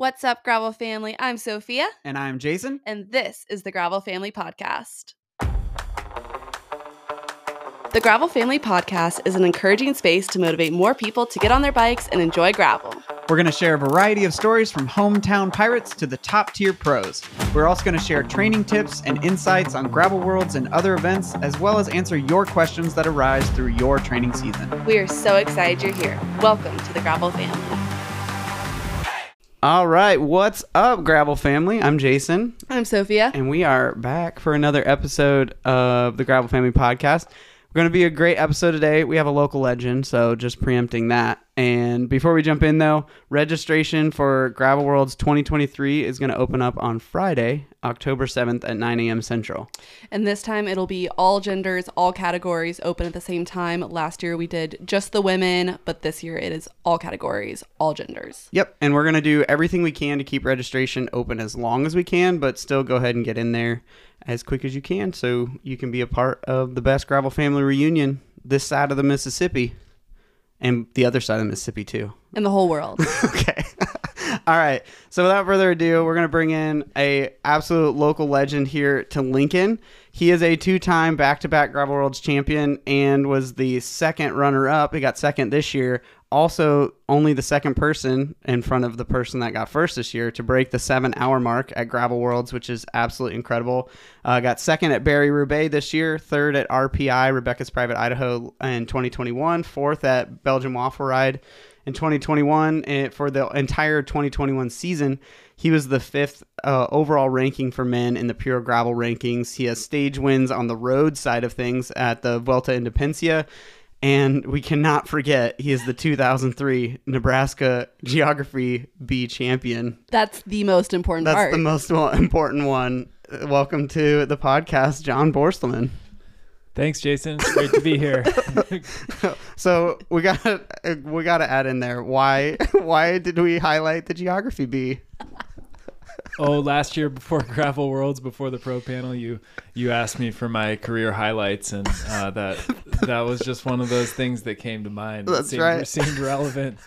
What's up, Gravel family? I'm Sophia, And I'm Jason. and this is the Gravel Family Podcast. The Gravel Family Podcast is an encouraging space to motivate more people to get on their bikes and enjoy gravel. We're going to share a variety of stories from hometown pirates to the top tier pros. We're also going to share training tips and insights on gravel worlds and other events, as well as answer your questions that arise through your training season. We are so excited you're here. Welcome to the Gravel Family. All right, what's up, gravel family? I'm Jason, I'm Sophia. and we are back for another episode of the Gravel Family Podcast. Going to be a great episode today. We have a local legend, so just preempting that. And before we jump in, though, registration for Gravel Worlds 2023 is going to open up on Friday, October 7th at 9 a.m. Central. And this time it'll be all genders, all categories open at the same time. Last year we did just the women, but this year it is all categories, all genders. Yep, and we're going to do everything we can to keep registration open as long as we can, but still go ahead and get in there as quick as you can so you can be a part of the best Gravel Family reunion this side of the Mississippi and the other side of the Mississippi, too. In the whole world. okay. All right. So without further ado, we're gonna bring in a absolute local legend here to Lincoln. He is a two-time back-to-back Gravel Worlds champion and was the second runner-up. He got second this year. Also, only the second person in front of the person that got first this year to break the seven-hour mark at Gravel Worlds, which is absolutely incredible. Uh, got second at Barry Roubaix this year, third at RPI Rebecca's Private Idaho in 2021, fourth at Belgian Waffle Ride in 2021 and for the entire 2021 season he was the fifth uh, overall ranking for men in the pure gravel rankings he has stage wins on the road side of things at the vuelta independencia and we cannot forget he is the 2003 nebraska geography bee champion That's the most important that's part. the most important one welcome to the podcast john borstelmann Thanks, Jason. It's great to be here. so we got to we got to add in there why why did we highlight the geography bee oh, last year before Gravel Worlds, before the pro panel, you you asked me for my career highlights, and uh, that that was just one of those things that came to mind. It That's seemed, right. Seemed relevant.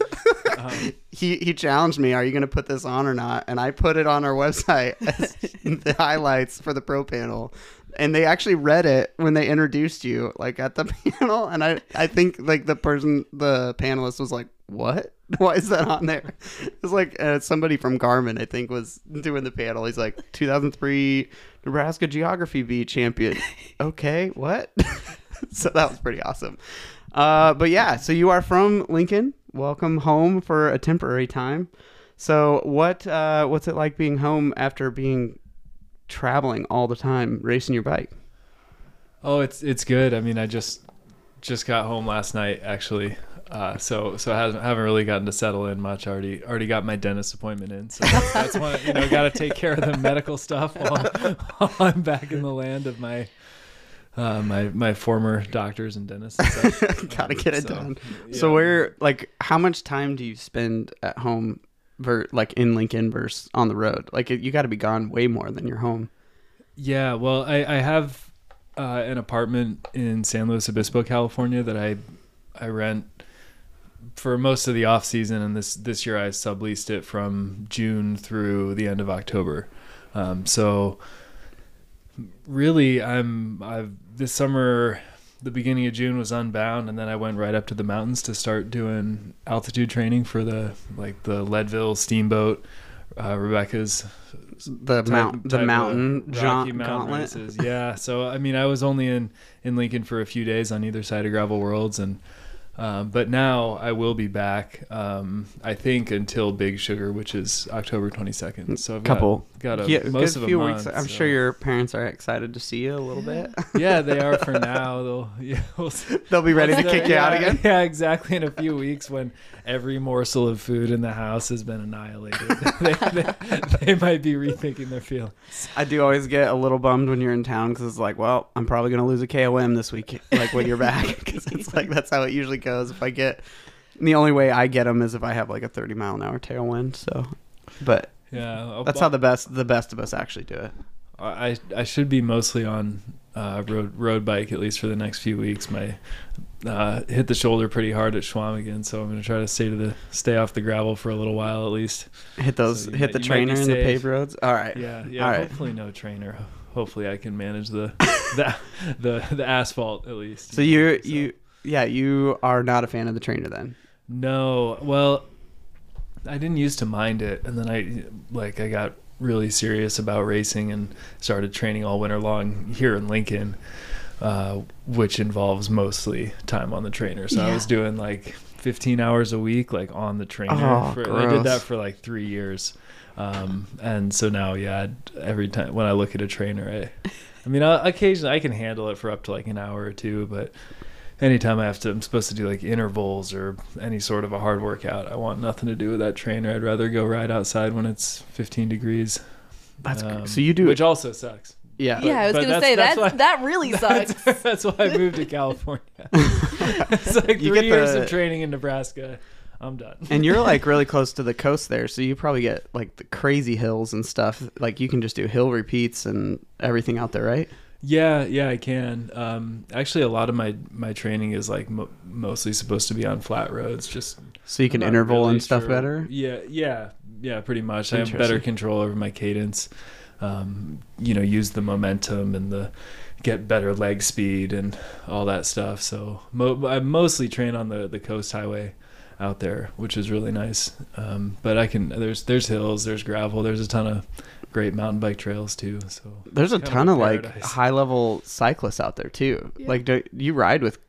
Um, he he challenged me are you going to put this on or not and i put it on our website as the highlights for the pro panel and they actually read it when they introduced you like at the panel and i i think like the person the panelist was like what why is that on there it's like uh, somebody from garmin i think was doing the panel he's like 2003 nebraska geography bee champion okay what so that was pretty awesome uh, but yeah, so you are from Lincoln. Welcome home for a temporary time. So what uh, what's it like being home after being traveling all the time, racing your bike? oh, it's it's good. I mean, I just just got home last night, actually. Uh, so so I haven't, haven't really gotten to settle in much. Already already got my dentist appointment in. So that's, that's one. You know, got to take care of the medical stuff while, while I'm back in the land of my uh, my my former doctors and dentists. And. Gotta get it So, done. yeah. So where like how much time do you spend at home, ver- like in Lincoln versus on the road? Like you got to be gone way more than you're home. Yeah, well, I, I have uh, an apartment in San Luis Obispo, California that I I rent for most of the off season, and this this year I subleased it from June through the end of October. Um, so really, I'm I've this summer. The beginning of June was unbound, and then I went right up to the mountains to start doing altitude training for the like the Leadville Steamboat, uh, Rebecca's The type- mount, the mountain jaunt, Mountain gauntlet. races. Yeah. So I mean, I was only in in Lincoln for a few days on either side of Gravel Worlds, and um, but now I will be back. Um, I think until Big Sugar, which is October twenty second. So I've Couple, got, got a yeah, most good of a few month. weeks. I'm so- sure your parents are excited to see you a little bit. Yeah, they are for now. They'll yeah, we'll. They'll be ready to kick you out again. Yeah, exactly. In a few weeks, when every morsel of food in the house has been annihilated, they, they, they might be rethinking their feelings. I do always get a little bummed when you're in town because it's like, well, I'm probably gonna lose a KOM this week, like when you're back, because it's like that's how it usually goes. If I get, the only way I get them is if I have like a 30 mile an hour tailwind. So, but Yeah, that's how the best the best of us actually do it. I I should be mostly on uh, road road bike at least for the next few weeks. My uh, hit the shoulder pretty hard at Schwamigan, so I'm gonna try to stay to the stay off the gravel for a little while at least. Hit those, So hit might- the you might be trainer and the paved roads. All right. Yeah, yeah. All right. Hopefully no trainer. Hopefully I can manage the the the, the asphalt at least. So you you yeah you are not a fan of the trainer then. No, well, I didn't used to mind it, and then I like I got really serious about racing and started training all winter long here in Lincoln, uh, which involves mostly time on the trainer. So I was doing like 15 hours a week, like on the trainer. Oh, for, I did that for like three years, um, and so now, yeah, every time when I look at a trainer, I, I mean, I, occasionally I can handle it for up to like an hour or two, but anytime I have to, I'm supposed to do like intervals or any sort of a hard workout. I want nothing to do with that trainer. I'd rather go ride outside when it's 15 degrees. That's Um, so you do which also sucks. yeah. yeah, I was gonna that's- say that's that why- that really sucks. That's, that's why I moved to California. it's like You three get years the- of training in Nebraska. I'm done. And you're like really close to the coast there, so you probably get like the crazy hills and stuff. Like you can just do hill repeats and everything out there, right? Yeah, yeah, I can. Um, actually, a lot of my my training is like mo- mostly supposed to be on flat roads. Just So you can interval really and stuff sure. better. Yeah, yeah, yeah. Pretty much. I have better control over my cadence. Um, you know, use the momentum and the get better leg speed and all that stuff. So mo- I mostly train on the the coast highway out there, which is really nice. Um, but I can there's there's hills, there's gravel, there's a ton of great mountain bike trails too. So There's a Kind of ton of like paradise. high level cyclists out there too. Yeah. Like do, you ride with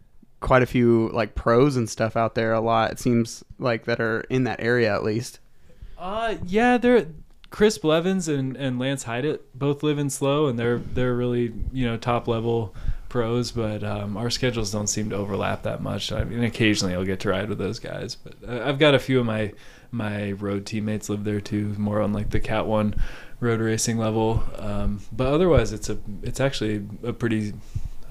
quite a few like pros and stuff out there a lot. It seems like that are in that area at least. Uh, yeah, they're Chris Blevins and, and Lance Haidet both live in SLO, and they're they're really you know top level pros. But um, our schedules don't seem to overlap that much. I mean, occasionally I'll get to ride with those guys, but uh, I've got a few of my my road teammates live there too, more on like the Cat One road racing level. Um, but otherwise, it's a it's actually a pretty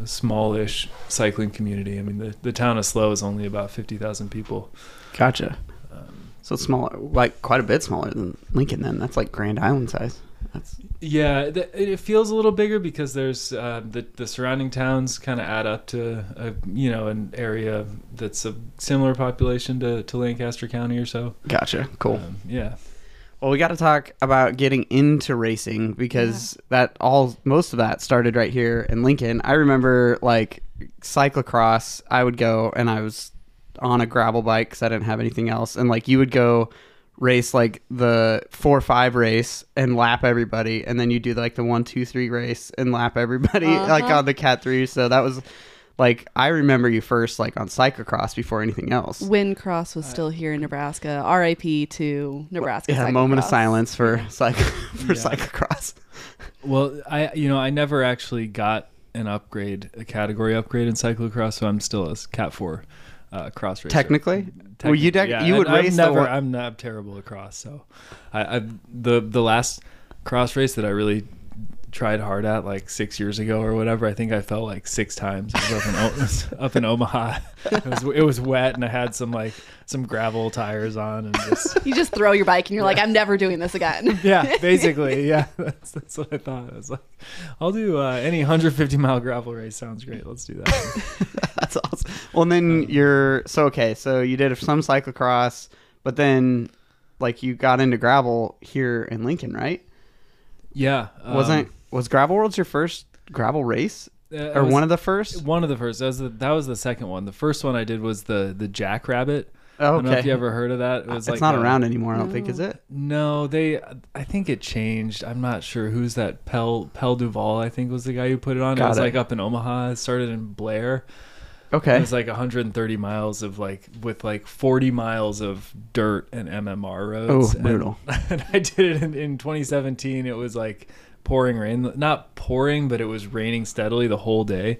smallish cycling community. I mean, the the town of SLO is only about fifty thousand people. Gotcha. Um, So it's smaller, like quite a bit smaller than Lincoln. Then that's like Grand Island size. That's Yeah, th- it feels a little bigger because there's uh, the the surrounding towns kind of add up to a, you know an area that's a similar population to, to Lancaster County or so. gotcha. Cool. Um, yeah. Well, we got to talk about getting into racing because that all most of that started right here in Lincoln. I remember like cyclocross. I would go and I was on a gravel bike because I didn't have anything else, and like you would go race like the four five race and lap everybody, and then you do like the one two three race and lap everybody like Uh-huh. on the cat three. So that was like I remember you first like on cyclocross before anything else. When Cross was still here in Nebraska, RIP to Nebraska. Yeah, a moment of silence for cyc for Yeah. cyclocross. Well, I you know I never actually got an upgrade, a category upgrade in cyclocross, so I'm still a Cat Four uh, cross racer. Technically, well, you Technically, dec- you would and I'm race the never. one- I'm not terrible at cross, so I, I the the last cross race that I really tried hard at like six years ago or whatever. I think I fell like six times. It was up in, O- was up in Omaha. It was it was wet and I had some like some gravel tires on and just You just throw your bike and you're like, I'm never doing this again. yeah, basically yeah. That's that's what I thought. I was like, I'll do uh, any 150 mile gravel race. Sounds great. Let's do that. That's awesome. Well, and then you're so okay. So you did some cyclocross, but then like you got into gravel here in Lincoln, right? Yeah, um, Wasn't was Gravel Worlds your first gravel race uh, or was- one of the first? One of the first. That was the, that was the second one. The first one I did was the the Jackrabbit. Oh, I don't know okay. if you ever heard of that. It was it's like not a- around anymore. I don't think is it? No, they. I think it changed. I'm not sure who's that. Pel Pel Duval, I think was the guy who put it on. Got it was it. like up in Omaha. It started in Blair. Okay. It was like 130 miles of like with like 40 miles of dirt and MMR roads. Oh, brutal. And, and I did it in, in 2017. It was like pouring rain, not pouring, but it was raining steadily the whole day.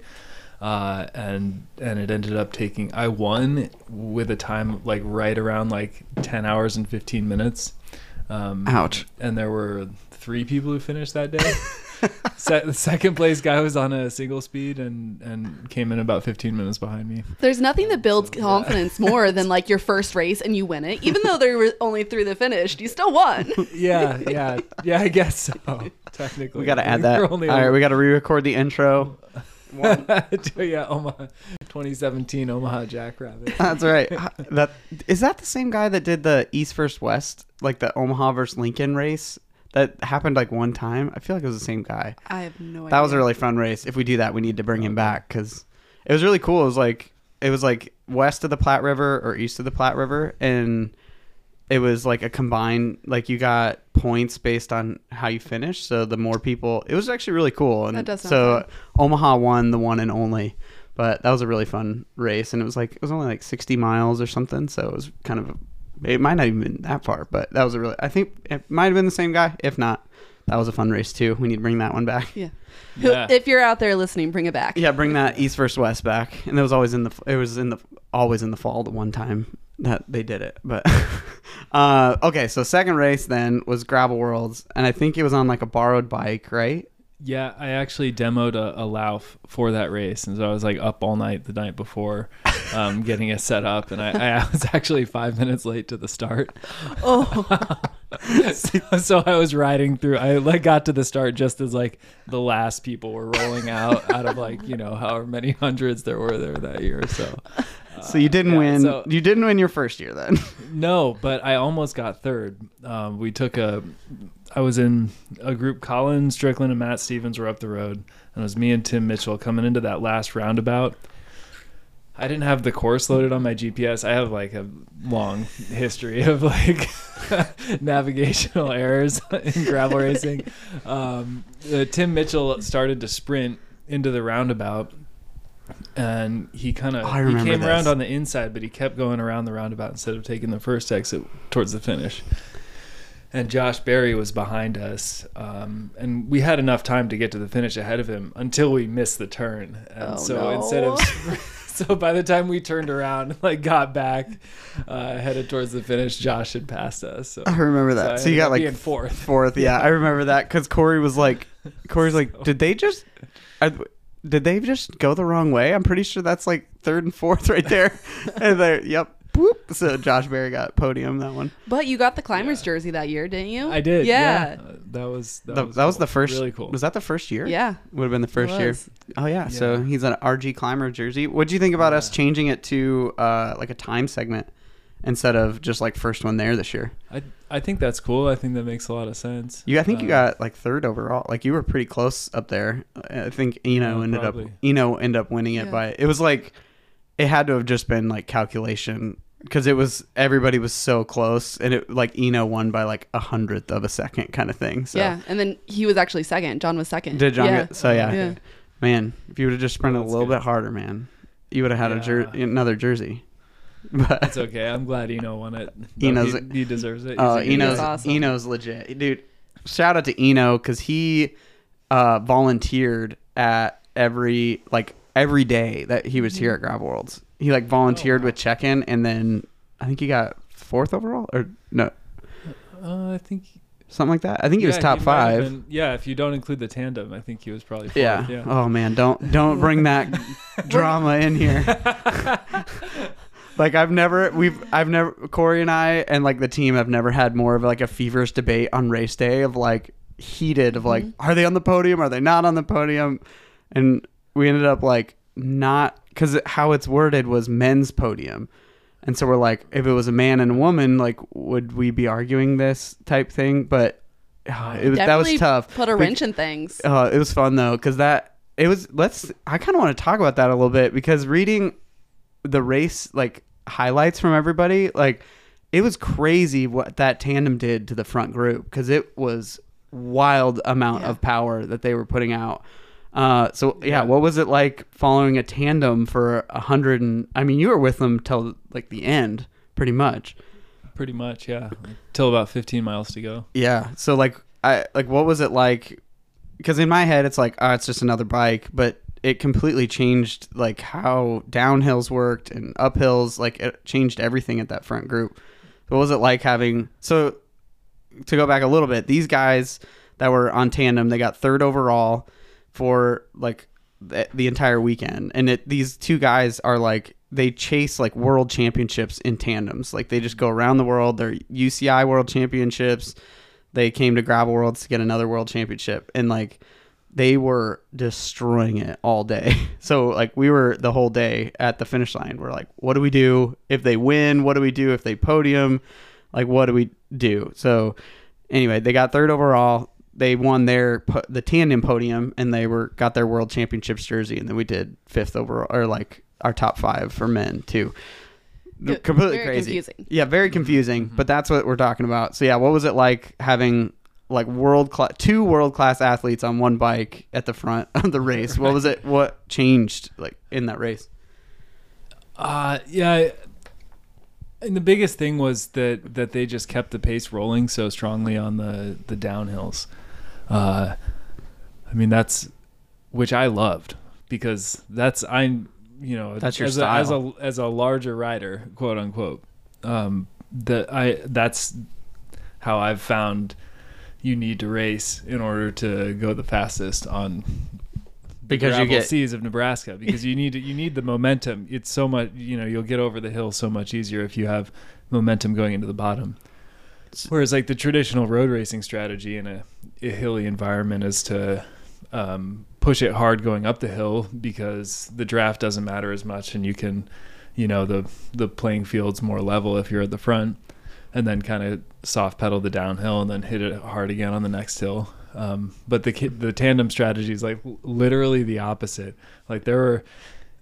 Uh, and and it ended up taking. I won with a time like right around like 10 hours and 15 minutes. Um, Ouch. and there were three people who finished that day. Se- the second place guy was on a single speed and and came in about 15 minutes behind me. There's nothing that builds So, yeah. confidence more than like your first race and you win it. Even though they were only through the finish, you still won. Yeah, yeah, yeah. I guess so. Technically, We got to add that. were All only right, on- we got to re-record the intro. Yeah, Omaha, 2017 Omaha Jackrabbit. That's right. Uh, that is that the same guy that did the East versus West, like the Omaha versus Lincoln race that happened like one time. I feel like it was the same guy. I have no idea. That was a really fun race. If we do that, we need to bring him back because it was really cool. It was like it was like west of the Platte River or east of the Platte River, and it was like a combined like you got points based on how you finished. So the more people, it was actually really cool. And That does sound so fun. Omaha won the one and only. But that was a really fun race, and it was like it was only like sixty miles or something. So it was kind of it might not even been that far, but that was a really I think it might have been the same guy. If not, that was a fun race too. We need to bring that one back. Yeah. Yeah. If you're out there listening, bring it back. Yeah, bring that East versus West back. And it was always in the it was in the always in the fall the one time that they did it. But uh okay, so second race then was Gravel Worlds and I think it was on like a borrowed bike, right? Yeah, I actually demoed a, a Lauf for that race, and so I was like up all night the night before, um, getting it set up, and I, I was actually five minutes late to the start. Oh, so, so I was riding through. I like got to the start just as like the last people were rolling out out of like you know however many hundreds there were there that year. So So you didn't yeah, win so- you didn't win your first year then. No, but I almost got third. Um, we took a. I was in a group. Colin Strickland and Matt Stevens were up the road, and it was me and Tim Mitchell coming into that last roundabout. I didn't have the course loaded on my GPS. I have like a long history of like navigational errors in gravel racing. Um, uh, Tim Mitchell started to sprint into the roundabout, and he kind of he came around on the inside, but he kept going around the roundabout instead of taking the first exit towards the finish. And Josh Berry was behind us, um, and we had enough time to get to the finish ahead of him until we missed the turn. And Oh, so no. instead of so by the time we turned around, like got back, uh, headed towards the finish, Josh had passed us. So, I remember that. So you got like fourth. Fourth, yeah. I remember that cuz Corey was like Corey's like, "Did they just I, did they just go the wrong way? I'm pretty sure that's like third and fourth right there." and they yep. Whoop. So Josh Berry got podium that one. but you got the climber's jersey that year, didn't you? I did. Yeah. Yeah, Uh, that was that, That, was, that was the first. Really cool. Was that the first year? Yeah. Would have been the first year. Oh yeah. So he's an RG climber jersey. What do you think about us changing it to uh, like a time segment instead of just like first one there this year? I I think that's cool. I think that makes a lot of sense. You, I think you Uh, got like third overall. Like you were pretty close up there. I think Eno Yeah, ended probably. up Eno ended up winning it Yeah. by. It was like it had to have just been like calculation because it was everybody was so close and it like Eno won by like a hundredth of a second kind of thing. So Yeah. And then he was actually second. John was second. did John Yeah. get so yeah. Yeah. Man, if you would have just sprinted a little good. bit harder, man, you would have had a jer- another jersey. But It's okay. I'm glad Eno won it. No, Eno's- he, he deserves it. Oh, He's a- Eno's awesome. Eno's legit, dude. Shout out to Eno because he uh, volunteered at every like every day that he was here at Gravel Worlds. He like volunteered wow. with check-in, and then I think he got fourth overall or no Uh, I think something like that. I think he was top have five. been- yeah, if you don't include the tandem, I think he was probably fourth. yeah. yeah. Oh man, don't don't bring that drama in here. like I've never we've I've never Corey and I and like the team have never had more of like a feverish debate on race day of like heated of like are they on the podium are they not on the podium and we ended up like not because how it's worded was men's podium and so we're like if it was a man and a woman like would we be arguing this type thing but uh, it was that was tough Put a wrench in things. uh, it was fun though because that it was. Let's. I kind of want to talk about that a little bit because reading the race like highlights from everybody, like it was crazy what that tandem did to the front group because it was wild amount Yeah. of power that they were putting out. Uh, so yeah, Yeah. what was it like following a tandem for a hundred and? I mean, you were with them till like the end, pretty much. Pretty much, yeah. Till about 15 miles to go. Yeah. So like I like what was it like because in my head it's like oh it's just another bike but it completely changed like how downhills worked and uphills like it changed everything at that front group. What was it like having so to go back a little bit these guys that were on tandem they got third overall for like the, the entire weekend and it these two guys are like they chase like world championships in tandems like they just go around the world they're UCI world championships they came to gravel worlds to get another world championship and like they were destroying it all day. So like we were the whole day at the finish line. We're like, what do we do if they win? What do we do if they podium? Like what do we do? So anyway, they got third overall. They won their the tandem podium and they were got their world championships jersey and then we did fifth overall or like our top 5 for men too. Good- Completely very crazy. confusing. Yeah, very confusing, but that's what we're talking about. So yeah, what was it like having like world class two world class athletes on one bike at the front of the race? What was it? What changed like in that race? Uh, yeah. I- And the biggest thing was that that they just kept the pace rolling so strongly on the the downhills. Uh, I mean that's which I loved because that's I you know That's your as a, as a as a larger rider quote unquote um that I that's how I've found you need to race in order to go the fastest on the Because you get- seas of Nebraska because you need you need the momentum. It's so much you know you'll get over the hill so much easier if you have momentum going into the bottom. Whereas like the traditional road racing strategy in a, a hilly environment is to um, push it hard going up the hill because the draft doesn't matter as much and you can you know the the playing field's more level if you're at the front and then kind of soft pedal the downhill and then hit it hard again on the next hill. Um, but the the tandem strategy is like literally the opposite. Like there were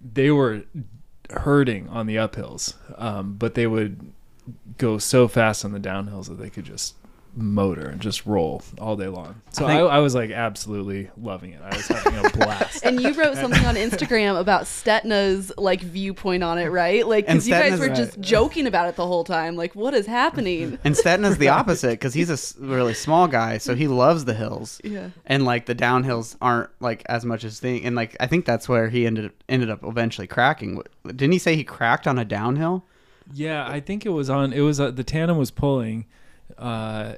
they were hurting on the uphills, um, but they would go so fast on the downhills that they could just motor and just roll all day long. So I, think- I, was like absolutely loving it. I was having a blast. And you wrote something on Instagram about Stetina's like viewpoint on it, right? Like, because you guys Stetina's- were just joking about it the whole time. Like, what is happening? And Stetina's the opposite because he's a really small guy, so he loves the hills. Yeah. And like the downhills aren't like as much as thing. And like I think that's where he ended ended up eventually cracking. Didn't he say he cracked on a downhill? Yeah, I think it was on. It was uh, the tandem was pulling uh,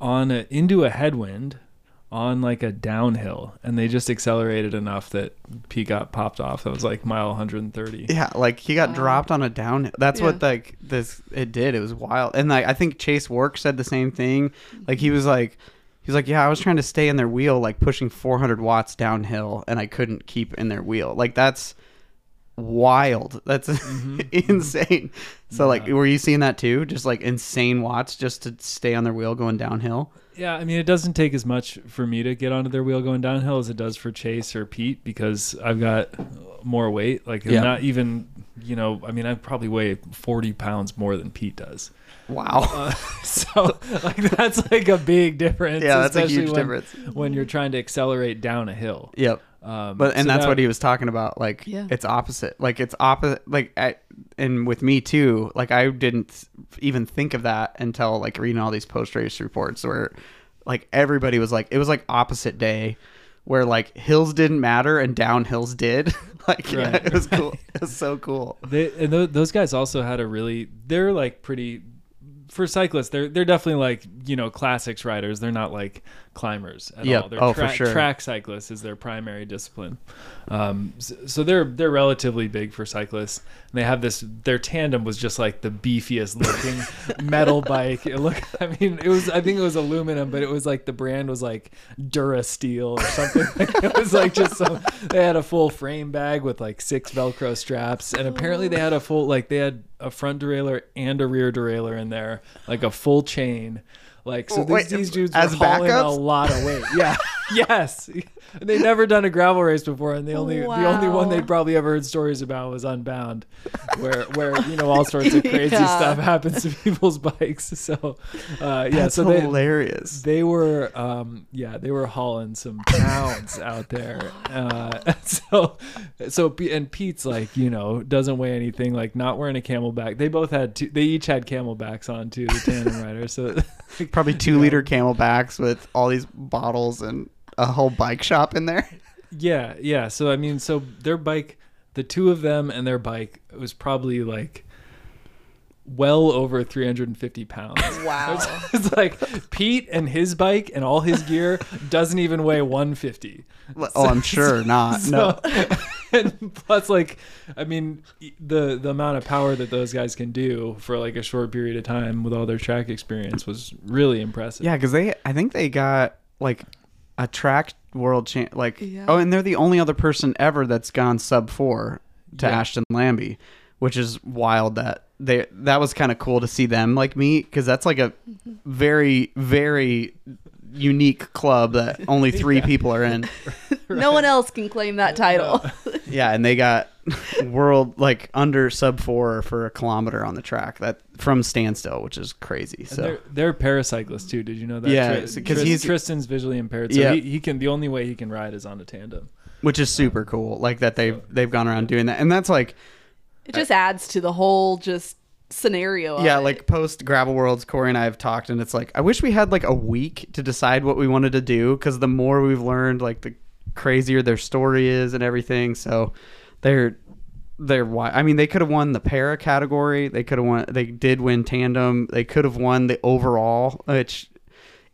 on a, into a headwind on like a downhill, and they just accelerated enough that P got popped off. That was like mile 130. Yeah, like he got Wow. dropped on a downhill. That's what like this it did. It was wild. And like I think Chase Wark said the same thing. Like he was like He's like, "Yeah, I was trying to stay in their wheel like pushing 400 watts downhill and I couldn't keep in their wheel." Like that's wild. That's insane. So like were you seeing that too? Just like insane watts just to stay on their wheel going downhill? Yeah, I mean, it doesn't take as much for me to get onto their wheel going downhill as it does for Chase or Pete because I've got more weight. Like, Yeah. not even, you know, I mean, I probably weigh 40 pounds more than Pete does. Wow. Uh, so, like, that's like a big difference. yeah, that's a huge when, difference. When you're trying to accelerate down a hill. Yep. Um, But and so that's that- what he was talking about. Like Yeah. it's opposite. Like it's opposite. Like I, and with me too. Like I didn't even think of that until like reading all these post race reports where, like everybody was like it was like opposite day, where like hills didn't matter and downhills did. like yeah, it was cool. It was so cool. They and th- those guys also had a really they're like pretty for cyclists they're they're definitely like you know classics riders they're not like climbers at Yep. all. They're Oh, for track, sure. track cyclists is their primary discipline. Um so, so they're they're relatively big for cyclists. And they have this their tandem was just like the beefiest looking metal bike. It looked i mean it was i think it was aluminum but it was like the brand was like durasteel or something. Like, it was like just some they had a full frame bag with like six velcro straps. And apparently they had a full like they had a front derailleur and a rear derailleur in there like a full chain like so Oh, wait, these, these dudes were as hauling a lot of weight. Yeah yes. They'd never done a gravel race before and the only the only one they'd probably ever heard stories about was unbound where where you know all sorts of crazy Yeah. stuff happens to people's bikes. So uh yeah That's so they hilarious. they were um yeah they were hauling some pounds out there. Uh so so and pete's like you know doesn't weigh anything like not wearing a camelback. They both had two they each had camelbacks on too the tandem riders so Probably two liter camelbacks with all these bottles and a whole bike shop in there. yeah yeah so i mean so their bike the two of them and their bike was probably like well over 350 pounds Wow. It's, it's like Pete and his bike and all his gear doesn't even weigh 150. Oh, I'm sure not. no. And plus, like, I mean, the the amount of power that those guys can do for like a short period of time with all their track experience was really impressive. Yeah, because they, I think they got like a track world champ. Like, Yeah. oh, and they're the only other person ever that's gone sub four to Yeah. Ashton Lambie, which is wild. That they that was kind of cool to see them like meet because that's like a mm-hmm. very very unique club that only three people are in. No one else can claim that title. Yeah, and they got world like under sub four for a kilometer on the track that from standstill, which is crazy. So they're, they're paracyclists too. Did you know that? Yeah, 'cause Tris- he's- Tristan's visually impaired, so Yeah. he, he can. The only way he can ride is on a tandem. which is super cool. Like that they've they've gone around doing that, and that's like It just adds to the whole just scenario. yeah, like post Gravel Worlds, Corey and I have talked, and it's like I wish we had like a week to decide what we wanted to do because the more we've learned, like the crazier their story is and everything. So they're they're why I mean, they could have won the para category. They could have won. They did win tandem. They could have won the overall. Which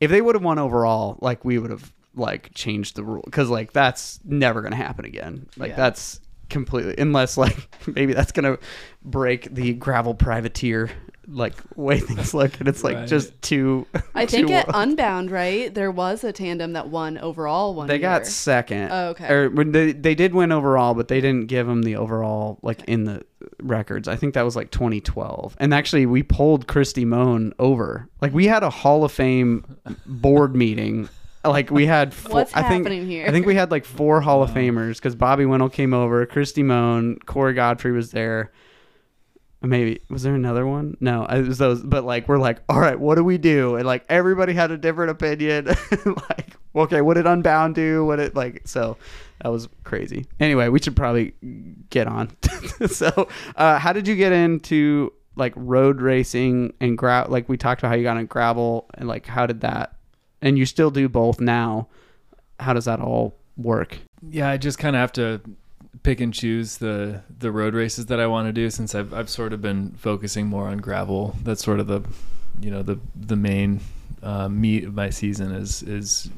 if they would have won overall, like we would have like changed the rule because like that's never gonna happen again. Like Yeah. that's completely unless like maybe that's gonna break the gravel privateer like way things look and it's like Right. just too I think too at wild. Unbound, right? There was a tandem that won overall one. they year. got second Oh, okay. or when they, they did win overall but they didn't give them the overall like in the records i think that was like 2012 and actually we pulled kristi mohn over like we had a hall of fame board meeting like we had four, What's I think, happening here? I think we had like four Hall of Famers because Bobby Wintle came over, Kristi Mohn, Corey Godfrey was there. Maybe was there another one? No, it was those. But like we're like, all right, what do we do? And like everybody had a different opinion. like, okay, what did Unbound do? What it like? So that was crazy. Anyway, we should probably get on. so, uh, how did you get into like road racing and gravel? Like we talked about how you got on gravel and like how did that? And you still do both now. How does that all work? Yeah, I just kind of have to pick and choose the the road races that I want to do since I've I've sort of been focusing more on gravel. That's sort of the you know the the main uh, meat of my season is is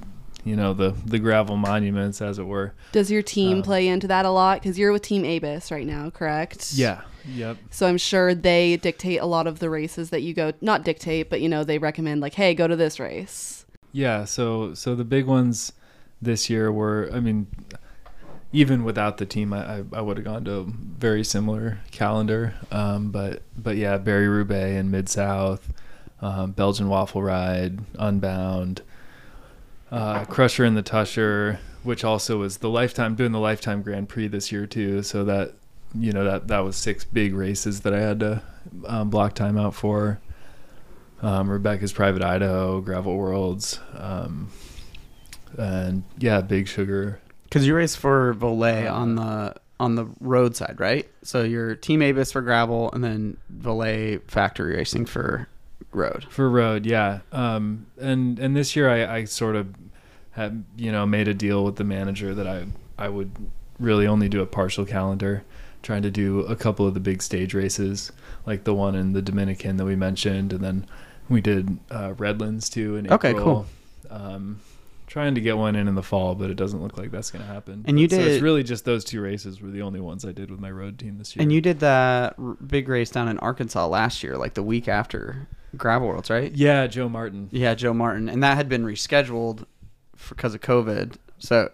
you know the the gravel monuments as it were. Does your team Um, play into that a lot? Because you're with Team Abus right now, correct? Yeah. Yep. So I'm sure they dictate a lot of the races that you go. Not dictate, but you know they recommend like, hey, go to this race. Yeah, so so the big ones this year were, I mean, even without the team, I I, I would have gone to a very similar calendar. Um, but but yeah, Barry Roubaix and Mid South, um, Belgian Waffle Ride, Unbound, uh, Crusher and the Tushar, which also was the lifetime doing the lifetime Grand Prix this year too. So that you know that that was six big races that I had to um, block time out for um, Rebecca's Private Idaho, Gravel Worlds, um, and yeah, Big Sugar. Because you race for Uh, on the on the roadside, right? So you're Team Abus for gravel, and then Voler factory racing for road. for road yeah um and and this year i i sort of had you know made a deal with the manager that i i would really only do a partial calendar trying to do a couple of the big stage races like the one in the dominican that we mentioned and then we did uh redlands too in April. Okay, April. um trying to get one in in the fall but it doesn't look like that's going to happen And you so did- it's really just those two races were the only ones i did with my road team this year And you did that r- big race down in Arkansas last year, like the week after Gravel Worlds, right? yeah joe martin Yeah, Joe Martin, and that had been rescheduled because of COVID. So,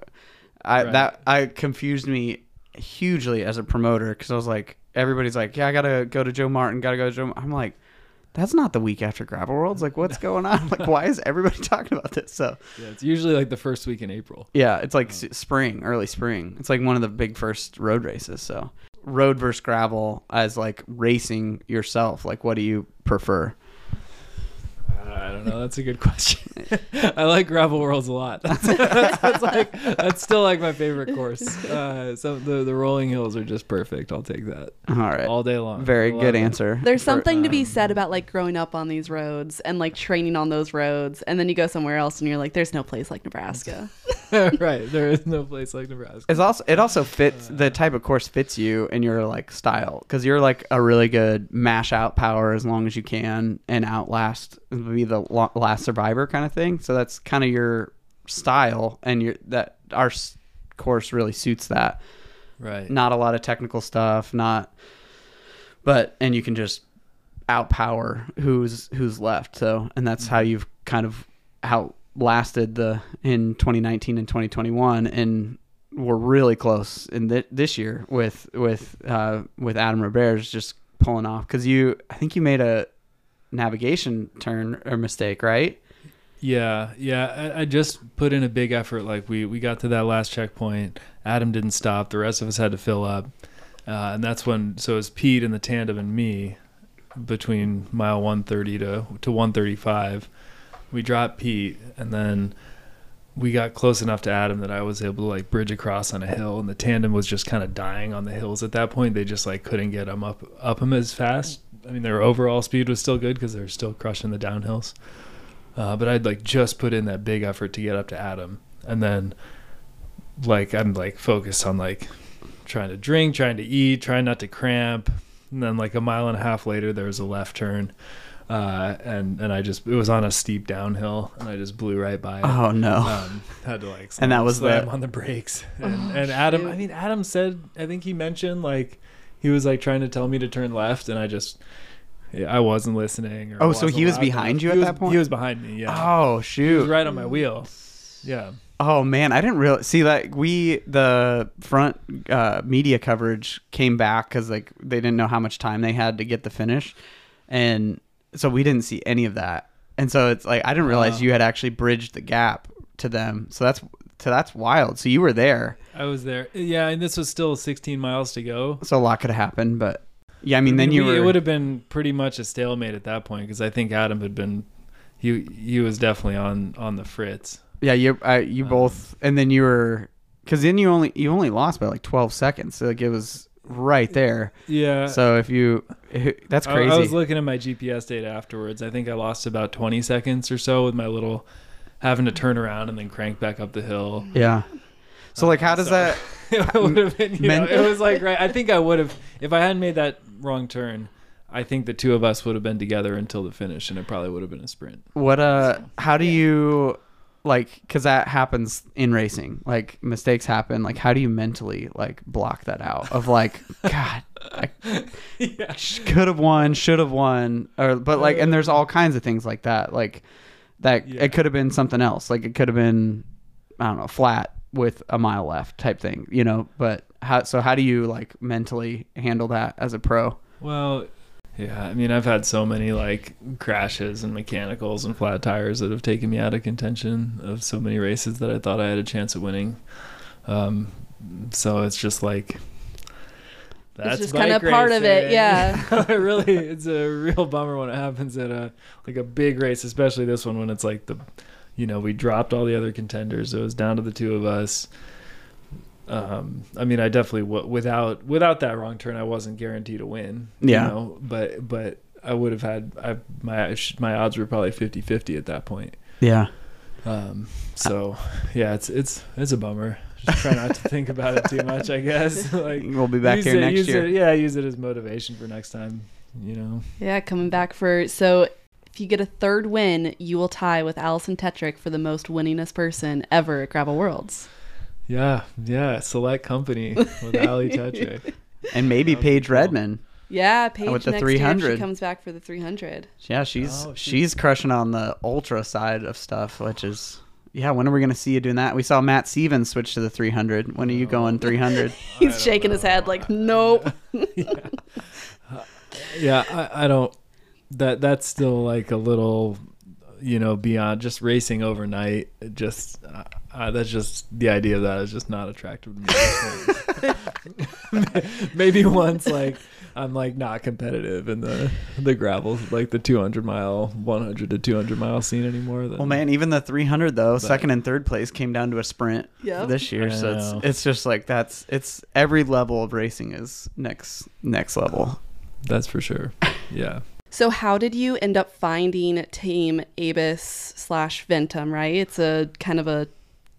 I Right. that I confused me hugely as a promoter because I was like, everybody's like, yeah, I gotta go to Joe Martin, gotta go to Joe. I'm like, that's not the week after Gravel Worlds. Like, what's going on? Like, why is everybody talking about this? So, yeah it's usually like the first week in april yeah, it's like um, s- spring, early spring. It's like one of the big first road races. So, road versus gravel as like racing yourself. Like, what do you prefer? I don't know. That's a good question. I like gravel worlds a lot. That's, that's, that's like that's still like my favorite course. Uh, so the the rolling hills are just perfect. I'll take that All right, all day long. very I love good it. answer. There's For- something to be um, said about like growing up on these roads and like training on those roads, and then you go somewhere else and you're like, there's no place like Nebraska. right. There is no place like Nebraska. It's also it also fits the type of course fits you and your like style because you're like a really good mash out power as long as you can and outlast be the last survivor kind of thing. So that's kind of your style and your that our course really suits that. Right. Not a lot of technical stuff, not but and you can just outpower who's who's left. So and that's how you've kind of out lasted the in 2019 and 2021 and were really close in th- this year with with uh, with Adam Roberts just pulling off because you I think you made a navigation turn or mistake right Yeah, yeah. I, I just put in a big effort. Like we we got to that last checkpoint. Adam didn't stop. The rest of us had to fill up, uh, and that's when. So it was Pete and the tandem and me between mile 130 to to 135. We dropped Pete, and then we got close enough to Adam that I was able to like bridge across on a hill, and the tandem was just kind of dying on the hills at that point. They just like couldn't get him up up him as fast. I mean, their overall speed was still good because they were still crushing the downhills. Uh, but I'd like just put in that big effort to get up to Adam, and then like I'm like focused on like trying to drink, trying to eat, trying not to cramp. And then like a mile and a half later, there was a left turn, uh, and and I just it was on a steep downhill, and I just blew right by it. oh no Um, had to like And that was slam the- on the brakes, and, Oh, and Adam. shoot. I mean, Adam said I think he mentioned like he was like trying to tell me to turn left, and I just I wasn't listening. Or Oh, so wasn't he was behind enough. you at was- that point? He was behind me. Yeah, oh he was shoot right on my wheel. Yeah. Oh man, I didn't really see like we the front uh, media coverage came back because like they didn't know how much time they had to get the finish, and so we didn't see any of that. And so it's like I didn't realize Wow. you had actually bridged the gap to them. So that's so that's wild. So you were there. I was there. Yeah, and this was still 16 miles to go. So a lot could have happened, but yeah, I mean then you we- were. It would have been pretty much a stalemate at that point because I think Adam had been. He he was definitely on on the fritz. yeah, you uh, you Um, both, and then you were because then you only you only lost by like twelve seconds. So like it was right there. Yeah. So if you, that's Uh, I- crazy. I, was looking at my GPS data afterwards. I think I lost about 20 seconds or so with my little having to turn around and then crank back up the hill. Yeah. So like, how does So- that? it would have been, you know, it was like right. I think I would have if I hadn't made that wrong turn. I think the two of us would have been together until the finish, and it probably would have been a sprint. What uh? How do you like? Because that happens in racing. Like mistakes happen. Like how do you mentally like block that out? Of like, God, I yeah. could have won, should have won, or but like, and there's all kinds of things like that. Like that Yeah. it could have been something else. Like it could have been, I don't know, flat with a mile left type thing. You know. But how? So how do you like mentally handle that as a pro? Well, yeah. I mean, I've had so many like crashes and mechanicals and flat tires that have taken me out of contention of so many races that I thought I had a chance at winning. Um, so it's just like that's just kinda part of it, yeah. it really, it's a real bummer when it happens at a like a big race, especially this one when it's like the, you know, we dropped all the other contenders. It was down to the two of us. Um, I mean, I definitely w- without without that wrong turn, I wasn't guaranteed to win. Yeah. You know, but but I would have had I my my odds were probably 50-50 at that point. Yeah. Um, so yeah, it's it's it's a bummer. Just try not to think about it too much, I guess. like We'll be back use here it, next year. It, yeah, use it as motivation for next time. You know. Yeah, coming back for so if you get a third win, you will tie with Alison Tetrick for the most winningest person ever at Gravel Worlds. Yeah, yeah. Select company with Ali Tetrick. And maybe That would be Paige cool. Redman. Yeah, Paige with the next year 300. she comes back for the 300. Yeah, she's Oh, she- she's crushing on the ultra side of stuff, which is yeah. When are we gonna see you doing that? We saw Matt Stevens switch to the 300. When are you going 300? He's shaking his head like, nope. yeah, I, I don't. That that's still like a little, you know, beyond just racing overnight. Just uh, uh, that's just the idea of that is just not attractive to me. Maybe once like I'm like not competitive in the the gravel, like the 200 mile, 100 to 200 mile scene anymore. Then, well, man, even the 300 though, But- second and third place came down to a sprint Yep. this year. I So know. it's it's just like that's it's every level of racing is next next level. that's for sure. Yeah. So how did you end up finding Team Abus slash Ventum, right? It's a kind of a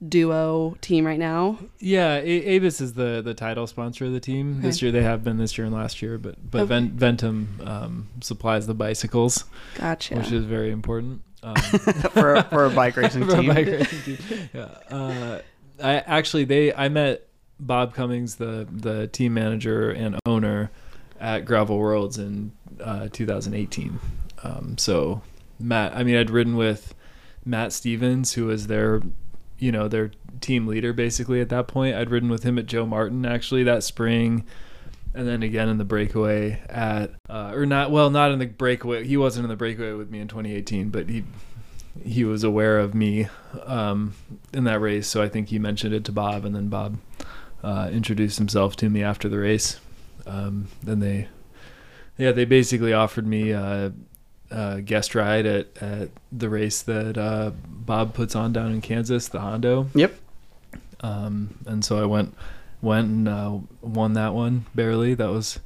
duo team right now. Yeah, A- Abus is the the title sponsor of the team this year. They have been this year and last year, but but Okay. Ven- Ventum um, supplies the bicycles, Gotcha. which is very important. Um, for for a bike racing for a team. bike racing team. Yeah. Uh, I actually they I met Bob Cummings, the the team manager and owner at Gravel Worlds in uh, 2018. Um, so Matt, I mean, I'd ridden with Matt Stevens, who was their, you know, their team leader basically at that point. I'd ridden with him at Joe Martin actually that spring, and then again in the breakaway at, uh, or not, well, not in the breakaway. He wasn't in the breakaway with me in 2018, but he he was aware of me um, in that race, so I think he mentioned it to Bob, and then Bob uh, introduced himself to me after the race. Um, then they, yeah, they basically offered me a, a guest ride at, at the race that uh, Bob puts on down in Kansas, the Hondo. Yep. Um, and so I went, went and uh, won that one barely. That was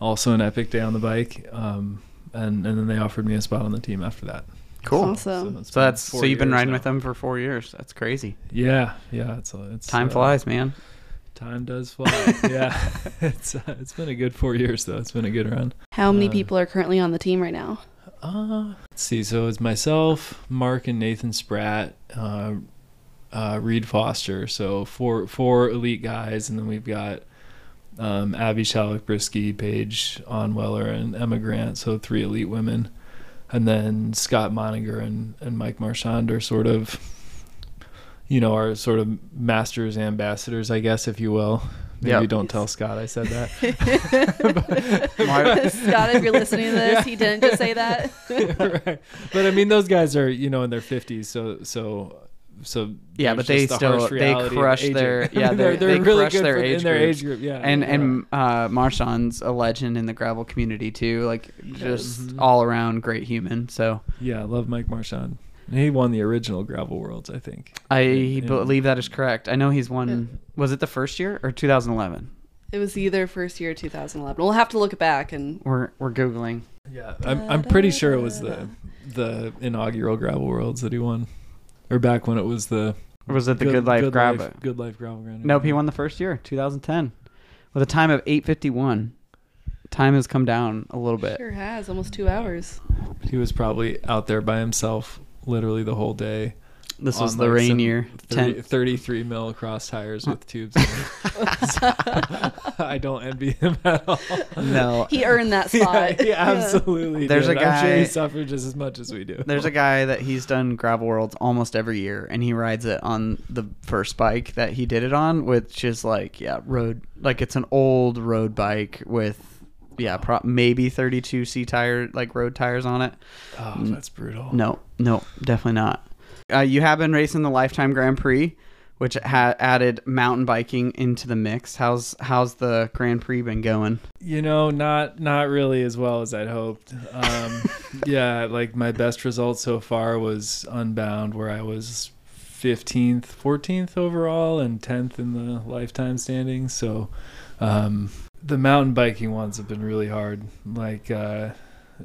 also an epic day on the bike. Um, and and then they offered me a spot on the team after that. Cool. Awesome. it's So that's so you've been riding now. with them for four years. That's crazy. Yeah, yeah. It's it's Time uh, flies, man. Time does fly. yeah, it's uh, it's been a good four years though. It's been a good run. How many Uh, people are currently on the team right now? Uh, let's see. So it's myself, Mark, and Nathan Spratt, uh, uh, Reed Foster. So four four elite guys, and then we've got um, Abby Shallock Brisky, Paige Onweller, and Emma Grant. So three elite women, and then Scott Moninger and and Mike Marchand are sort of, you know, are sort of masters ambassadors, I guess, if you will. Maybe Yep. don't tell Scott I said that. Scott, if you're listening to this, he didn't just say that. right. But I mean, those guys are you know in their fifties, so so so. Yeah, but they the still- they crush their- yeah, they're they're- they're they really crush good their for, age in their age group. Yeah, and yeah. and uh, Marchand's a legend in the gravel community too. Like just Mhm. all around great human. So yeah, I love Mike Marchand. He won the original gravel worlds, I think. I In- in- believe that is correct. I know he's won. Was it the first year or 2011? It was either first year or 2011. We'll have to look it back and We're we're googling. Yeah, I'm I'm pretty sure it was the the inaugural gravel worlds that he won, or back when it was the Or was it the Good, Life Gravel? Life, Good Life Gravel Grand. Nope, he won the first year, 2010, with a time of 8:51. Time has come down a little bit. sure has almost two hours. He was probably out there by himself, literally the whole day. This was the like, rain year. 30, 33 mil cross tires with tubes. in it. I don't envy him at all. No, He earned that spot. Yeah, he absolutely. There's did. a I'm sure guy- he suffered just as much as we do. There's a guy that he's done gravel worlds almost every year, and he rides it on the first bike that he did it on, which is like yeah, road like it's an old road bike with yeah, pro- maybe 32 C tire like road tires on it. Oh, that's brutal. No, no, definitely not. Uh, you have been racing the Lifetime Grand Prix, which ha- added mountain biking into the mix. How's how's the Grand Prix been going? You know, not not really as well as I'd hoped. Um, yeah, like my best result so far was Unbound, where I was 15th, 14th overall, and 10th in the lifetime standings. So, um, the mountain biking ones have been really hard. Like uh,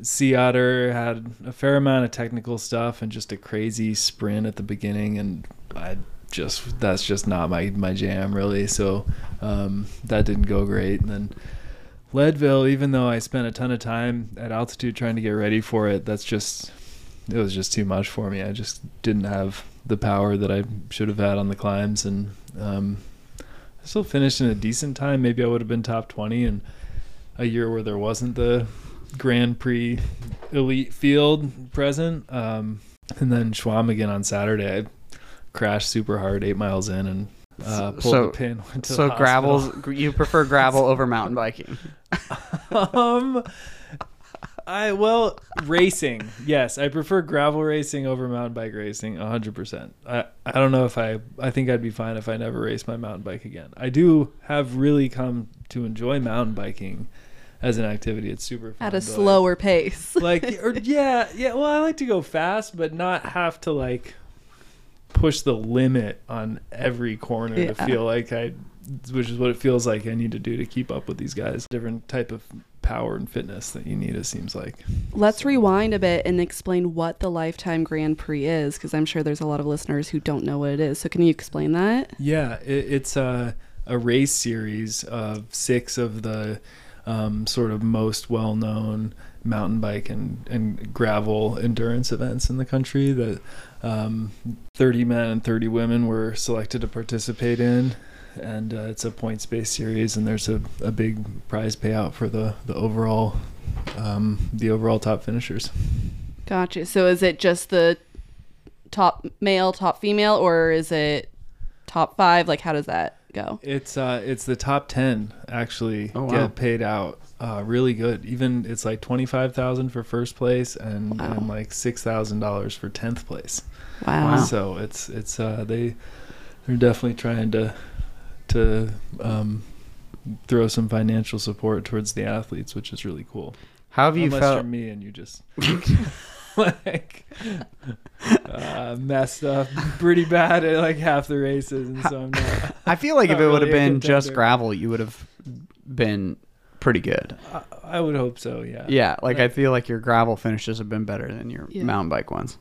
Sea Otter had a fair amount of technical stuff and just a crazy sprint at the beginning, and I just that's just not my my jam really. So um, that didn't go great, and then. Leadville, even though I spent a ton of time at altitude trying to get ready for it, that's just it was just too much for me. I just didn't have the power that I should have had on the climbs, and um, I still finished in a decent time. Maybe I would have been top twenty in a year where there wasn't the Grand Prix elite field present. Um, and then Schwam again on Saturday. I crashed super hard, eight miles in, and uh, pulled So- the pin. Went to So the gravels, you prefer gravel over mountain biking? um I well racing. Yes, I prefer gravel racing over mountain bike racing 100%. I I don't know if I I think I'd be fine if I never raced my mountain bike again. I do have really come to enjoy mountain biking as an activity. It's super fun. At a slower pace. like or yeah, yeah, well I like to go fast but not have to like push the limit on every corner to feel like I which is what it feels like I need to do to keep up with these guys. Different type of power and fitness that you need it seems like. Let's rewind a bit and explain what the Lifetime Grand Prix is, because I'm sure there's a lot of listeners who don't know what it is. So can you explain that? Yeah, it, it's a a race series of six of the um, sort of most well known mountain bike and, and gravel endurance events in the country that um, 30 men and 30 women were selected to participate in. And uh, it's a points based series, and there's a, a big prize payout for the, the overall um, the overall top finishers. Gotcha. So is it just the top male, top female, or is it top five? Like, how does that go? It's uh, it's the top ten actually Oh, wow. get paid out. Uh, really good. Even it's like twenty five thousand for first place and, Wow. and like six thousand dollars for tenth place. Wow. Wow. So it's it's uh, they they're definitely trying to to um, throw some financial support towards the athletes, which is really cool. How have you Unless you're felt? me and you just like uh, messed up pretty bad at like half the races, and so I'm not. I feel like if not it would have really been just gravel, you would have been pretty good. I, I would hope so. Yeah. Yeah, like I feel like your gravel finishes have been better than your Yeah. mountain bike ones.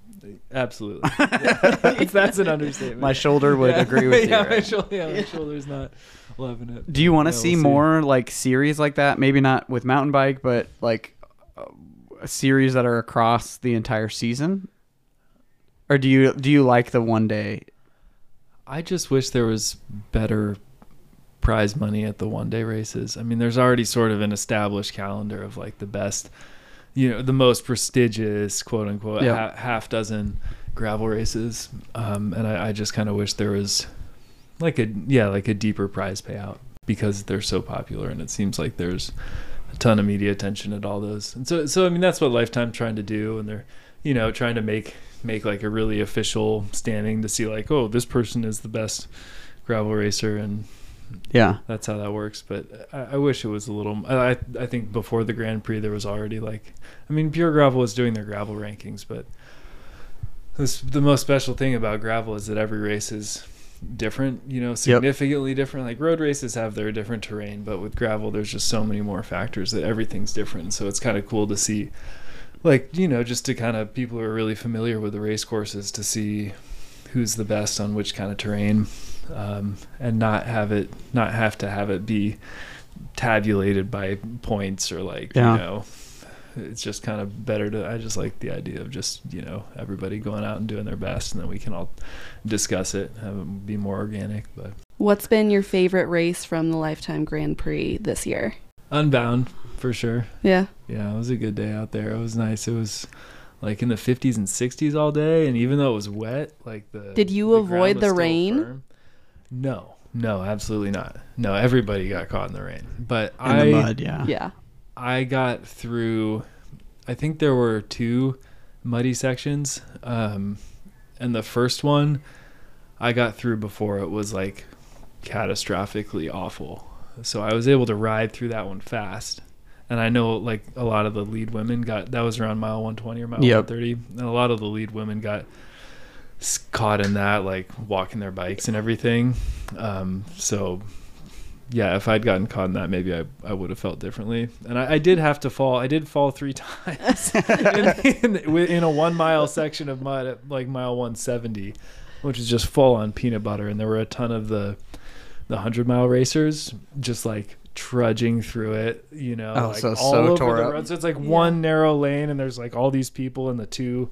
Absolutely. Yeah. That's an understatement. My shoulder would Yeah. agree with yeah, you. My right? shoulder, yeah, my shoulder's not loving it. Do you want to Yeah, see we'll more like series like that? Maybe not with mountain bike, but like uh, a series that are across the entire season. Or do you do you like the one day? I just wish there was better prize money at the one day races. I mean, there's already sort of an established calendar of like the best, you know, the most prestigious, quote unquote, Yeah. ha- half dozen gravel races. Um, and I, I just kind of wish there was like a, yeah, like a deeper prize payout because they're so popular and it seems like there's a ton of media attention at all those. And so, so I mean, that's what Lifetime trying to do. And they're, you know, trying to make, make like a really official standing to see like, oh, this person is the best gravel racer and Yeah, that's how that works. But I, I wish it was a little. I I think before the Grand Prix there was already like, I mean, Pure Gravel was doing their gravel rankings, but this, the most special thing about gravel is that every race is different. You know, significantly different. Like road races have their different terrain, but with gravel there's just so many more factors that everything's different. So it's kind of cool to see. Like you know, just to kind of people who are really familiar with the race courses to see who's the best on which kind of terrain um, and not have it not have to have it be tabulated by points or like Yeah. you know it's just kind of better to i just like the idea of just you know everybody going out and doing their best and then we can all discuss it have it be more organic but What's been your favorite race from the Lifetime Grand Prix this year? unbound for sure Yeah. yeah it was a good day out there it was nice it was like in the 50s and 60s all day and even though it was wet like the Did you the avoid the rain? firm. No no absolutely not no everybody got caught in the rain but in i the mud. Yeah, Yeah. I got through. I think there were two muddy sections, um, and the first one I got through before it was like catastrophically awful. So I was able to ride through that one fast. And I know like a lot of the lead women got that was around mile 120 or mile Yep. 130, and a lot of the lead women got s- caught in that like walking their bikes and everything. Um, so yeah, if I'd gotten caught in that, maybe I, I would have felt differently. And I, I did have to fall. I did fall three times in, in, in a one mile section of mud at like mile 170, which is just full on peanut butter. And there were a ton of the the hundred mile racers just like trudging through it. You know, Oh, like so- all so over tore the up. road. So it's like Yeah. one narrow lane, and there's like all these people in the two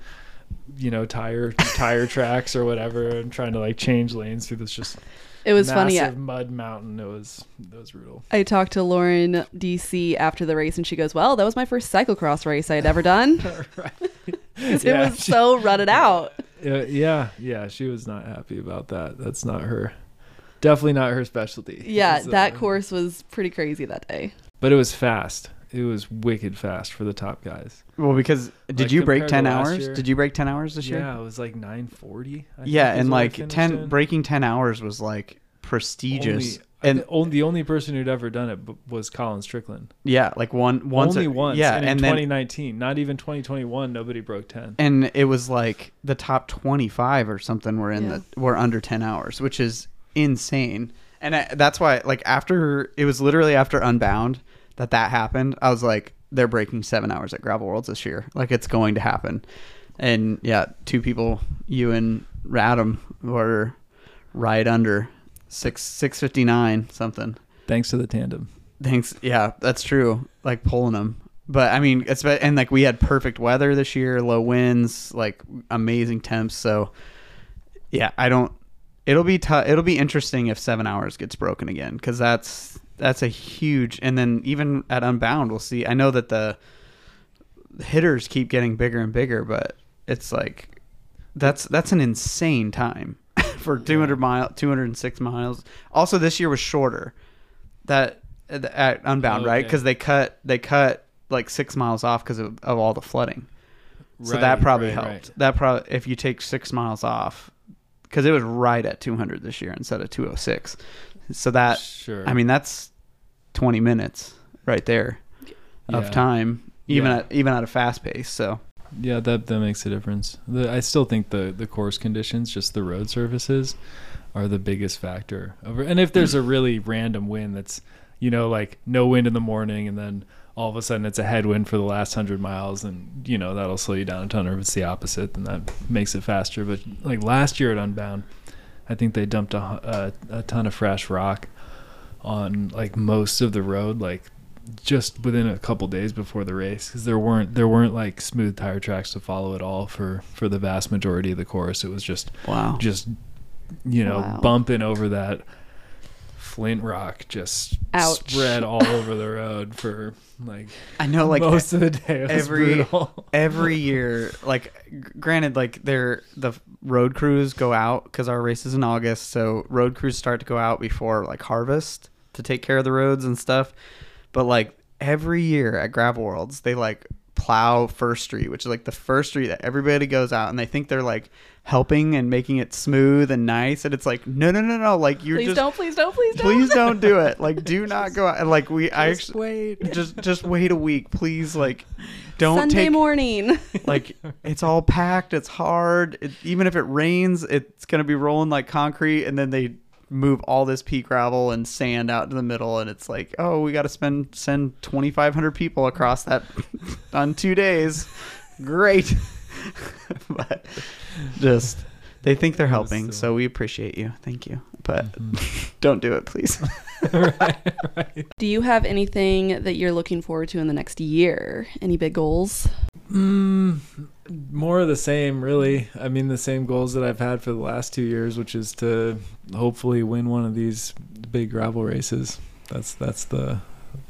you know tire tire tracks or whatever and trying to like change lanes through this just It was funny. massive mud mountain. It was it was brutal. I talked to Lauren DC after the race, and she goes, "Well, that was my first cyclocross race I had ever done. it Yeah, was she- so rutted out." Uh, yeah, yeah, she was not happy about that. That's not her. Definitely not her specialty. Yeah, So- that course was pretty crazy that day. But it was fast. It was wicked fast for the top guys. Well, because did Like, you break ten hours? year- Did you break ten hours this year? Yeah, it was like 940. Yeah, think and like ten in. breaking ten hours was like prestigious. Only, uh, and the, only, the only person who'd ever done it was Colin Strickland. yeah, like one once only or- once. Yeah, and, and, in then 2019, not even 2021, nobody broke 10. and it was like the top 25 or something were in Yeah. the were under 10 hours which is insane and I, that's why like after it was literally after unbound that that happened i was like they're breaking seven hours at gravel worlds this year like it's going to happen and yeah two people you and radam were right under six 659 something Thanks to the tandem. Thanks. Yeah, that's true. Like pulling them. But I mean, it's and like we had perfect weather this year, low winds, like amazing temps. So yeah, I don't. It'll be tough. It'll be interesting if seven hours gets broken again because that's that's a huge. And then even at Unbound, we'll see. I know that the hitters keep getting bigger and bigger, but it's like That's that's an insane time for 200 mile 206 miles. Also this year was shorter. That at Unbound, oh, right? Okay. Cuz they cut they cut like 6 miles off cuz of, of all the flooding. So that probably right, helped. right. That probably if you take 6 miles off cuz it was right at 200 this year instead of 206. So that Sure. I mean that's 20 minutes right there of Yeah. time even Yeah. at even at a fast pace. So Yeah, that that makes a difference. The, I still think the the course conditions, just the road surfaces, are the biggest factor. Over, and if there's a really random wind that's, you know, like no wind in the morning, and then all of a sudden it's a headwind for the last hundred miles, and you know that'll slow you down a ton. Or if it's the opposite, then that makes it faster. But like last year at Unbound, I think they dumped a, a, uh, a ton of fresh rock on like most of the road, like just within a couple days before the race because there weren't there weren't like smooth tire tracks to follow at all for for the vast majority of the course it was just wow. just you know Wow. bumping over that flint rock just Ouch. spread all over the road for like I know like most of the day it was every brutal. every year like g- granted like they're the road crews go out because our race is in august so road crews start to go out before like harvest to take care of the roads and stuff. But like every year at gravel worlds they like plow first street which is like the first street that everybody goes out and they think they're like helping and making it smooth and nice. And it's like no no no no. Like you're Please just don't, please don't, please don't. please don't do it. Like do not go out and like we i Just actually wait. just just wait a week. Please like don't Sunday take morning. like it's all packed. It's hard. It, even if it rains it's going to be rolling like concrete and then they move all this pea gravel and sand out to the middle and it's like oh we got to spend send 2500 people across that on 2 days. Great. But just they think they're helping still- so we appreciate you thank you but don't do it please right, right. Do you have anything that you're looking forward to in the next year? Any big goals? Mm, more of the same, really. I mean, the same goals that I've had for the last two years, which is to hopefully win one of these big gravel races. That's that's the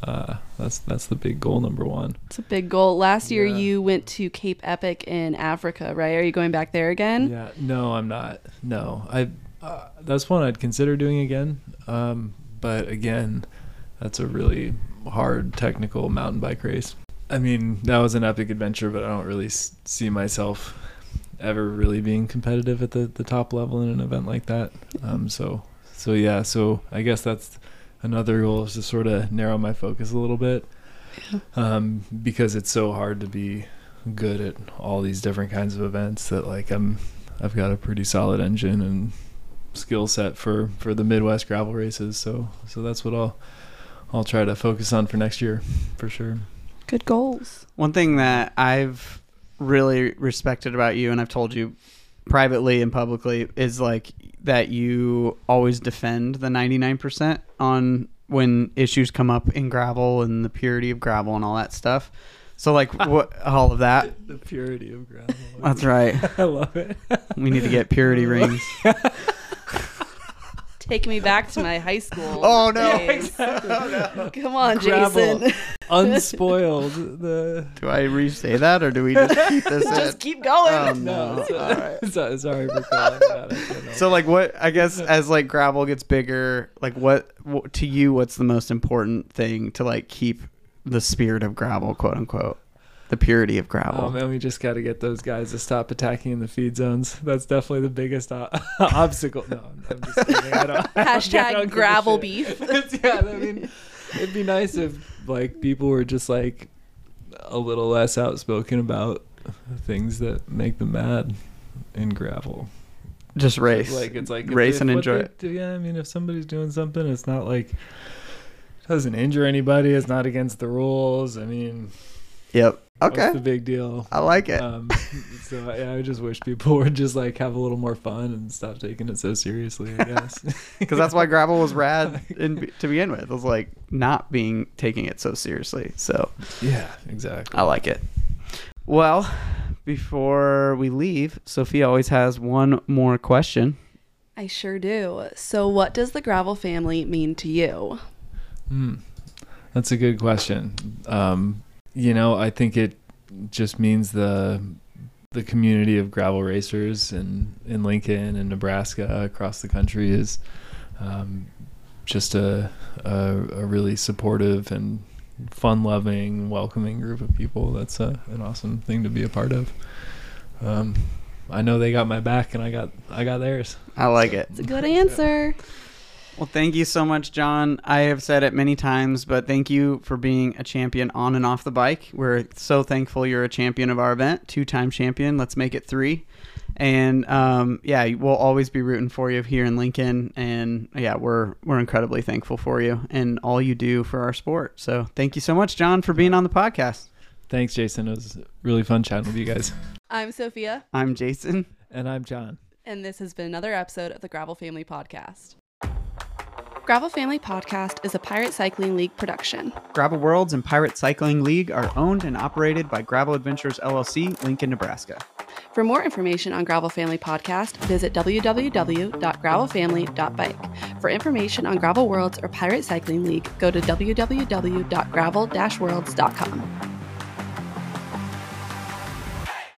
uh, that's that's the big goal number one. It's a big goal. Last year Yeah. you went to Cape Epic in Africa, right? Are you going back there again? Yeah, no, I'm not. No, I. Uh, that's one I'd consider doing again. Um, but again, that's a really hard technical mountain bike race. I mean, that was an epic adventure, but I don't really s- see myself ever really being competitive at the, the top level in an event like that. Um, so, so yeah, so I guess that's another goal is to sort of narrow my focus a little bit, um, because it's so hard to be good at all these different kinds of events that like I'm I've got a pretty solid engine and skill set for for the Midwest gravel races. So so that's what I'll I'll try to focus on for next year for sure. Good goals. One thing that I've really respected about you, and I've told you privately and publicly, is like that you always defend the 99% on when issues come up in gravel and the purity of gravel and all that stuff. So, like, what all of that. The purity of gravel. That's right. I love it. We need to get purity rings. Take me back to my high school. Oh, no. days. Oh, Come on, Gravel. Jason. Unspoiled. The Do I re-say that or do we just keep this Just in? keep going. Oh, no. no. so- All right. so- sorry for calling it. I don't know. So like what I guess as like gravel gets bigger, like what, what to you what's the most important thing to like keep the spirit of gravel, quote unquote, the purity of oh, gravel. Oh man, we just got to get those guys to stop attacking in the feed zones. That's definitely the biggest o- obstacle. No, I'm, I'm just kidding. I don't, I don't- I Hashtag don't gravel beef. Yeah, I mean, it'd be nice if like people were just like a little less outspoken about things that make them mad in gravel. Just race. Like it's like race if and enjoy it. do- yeah, I mean, if somebody's doing something, it's not like doesn't injure anybody. It's not against the rules. I mean, Yep. What's Okay. the big deal? I like it. Um, so yeah, I just wish people would just like have a little more fun and stop taking it so seriously. I guess Because that's why gravel was rad in, to begin with. It was like not being taking it so seriously. So yeah, exactly. I like it. Well, before we leave, Sophia always has one more question. I sure do. So, what does the gravel family mean to you? Hmm. That's a good question. Um, you know, I think it just means the the community of gravel racers in in Lincoln and Nebraska across the country is um, just a, a a really supportive and fun loving, welcoming group of people. That's a, an awesome thing to be a part of. Um, I know they got my back, and I got I got theirs. I like it. It's a good answer. Well, thank you so much, John. I have said it many times, but thank you for being a champion on and off the bike. We're so thankful you're a champion of our event, two time champion. Let's make it three. And um, yeah, we'll always be rooting for you here in Lincoln. And yeah, we're we're incredibly thankful for you and all you do for our sport. So thank you so much, John, for being on the podcast. Thanks, Jason. It was really fun chatting with you guys. I'm Sophia, I'm Jason. And I'm John. and this has been another episode of the Gravel Family Podcast. Gravel Family Podcast is a Pirate Cycling League production. Gravel Worlds and Pirate Cycling League are owned and operated by Gravel Adventures LLC, Lincoln, Nebraska. For more information on Gravel Family Podcast, visit www.gravelfamily.bike. For information on Gravel Worlds or Pirate Cycling League, go to www.gravel-worlds.com.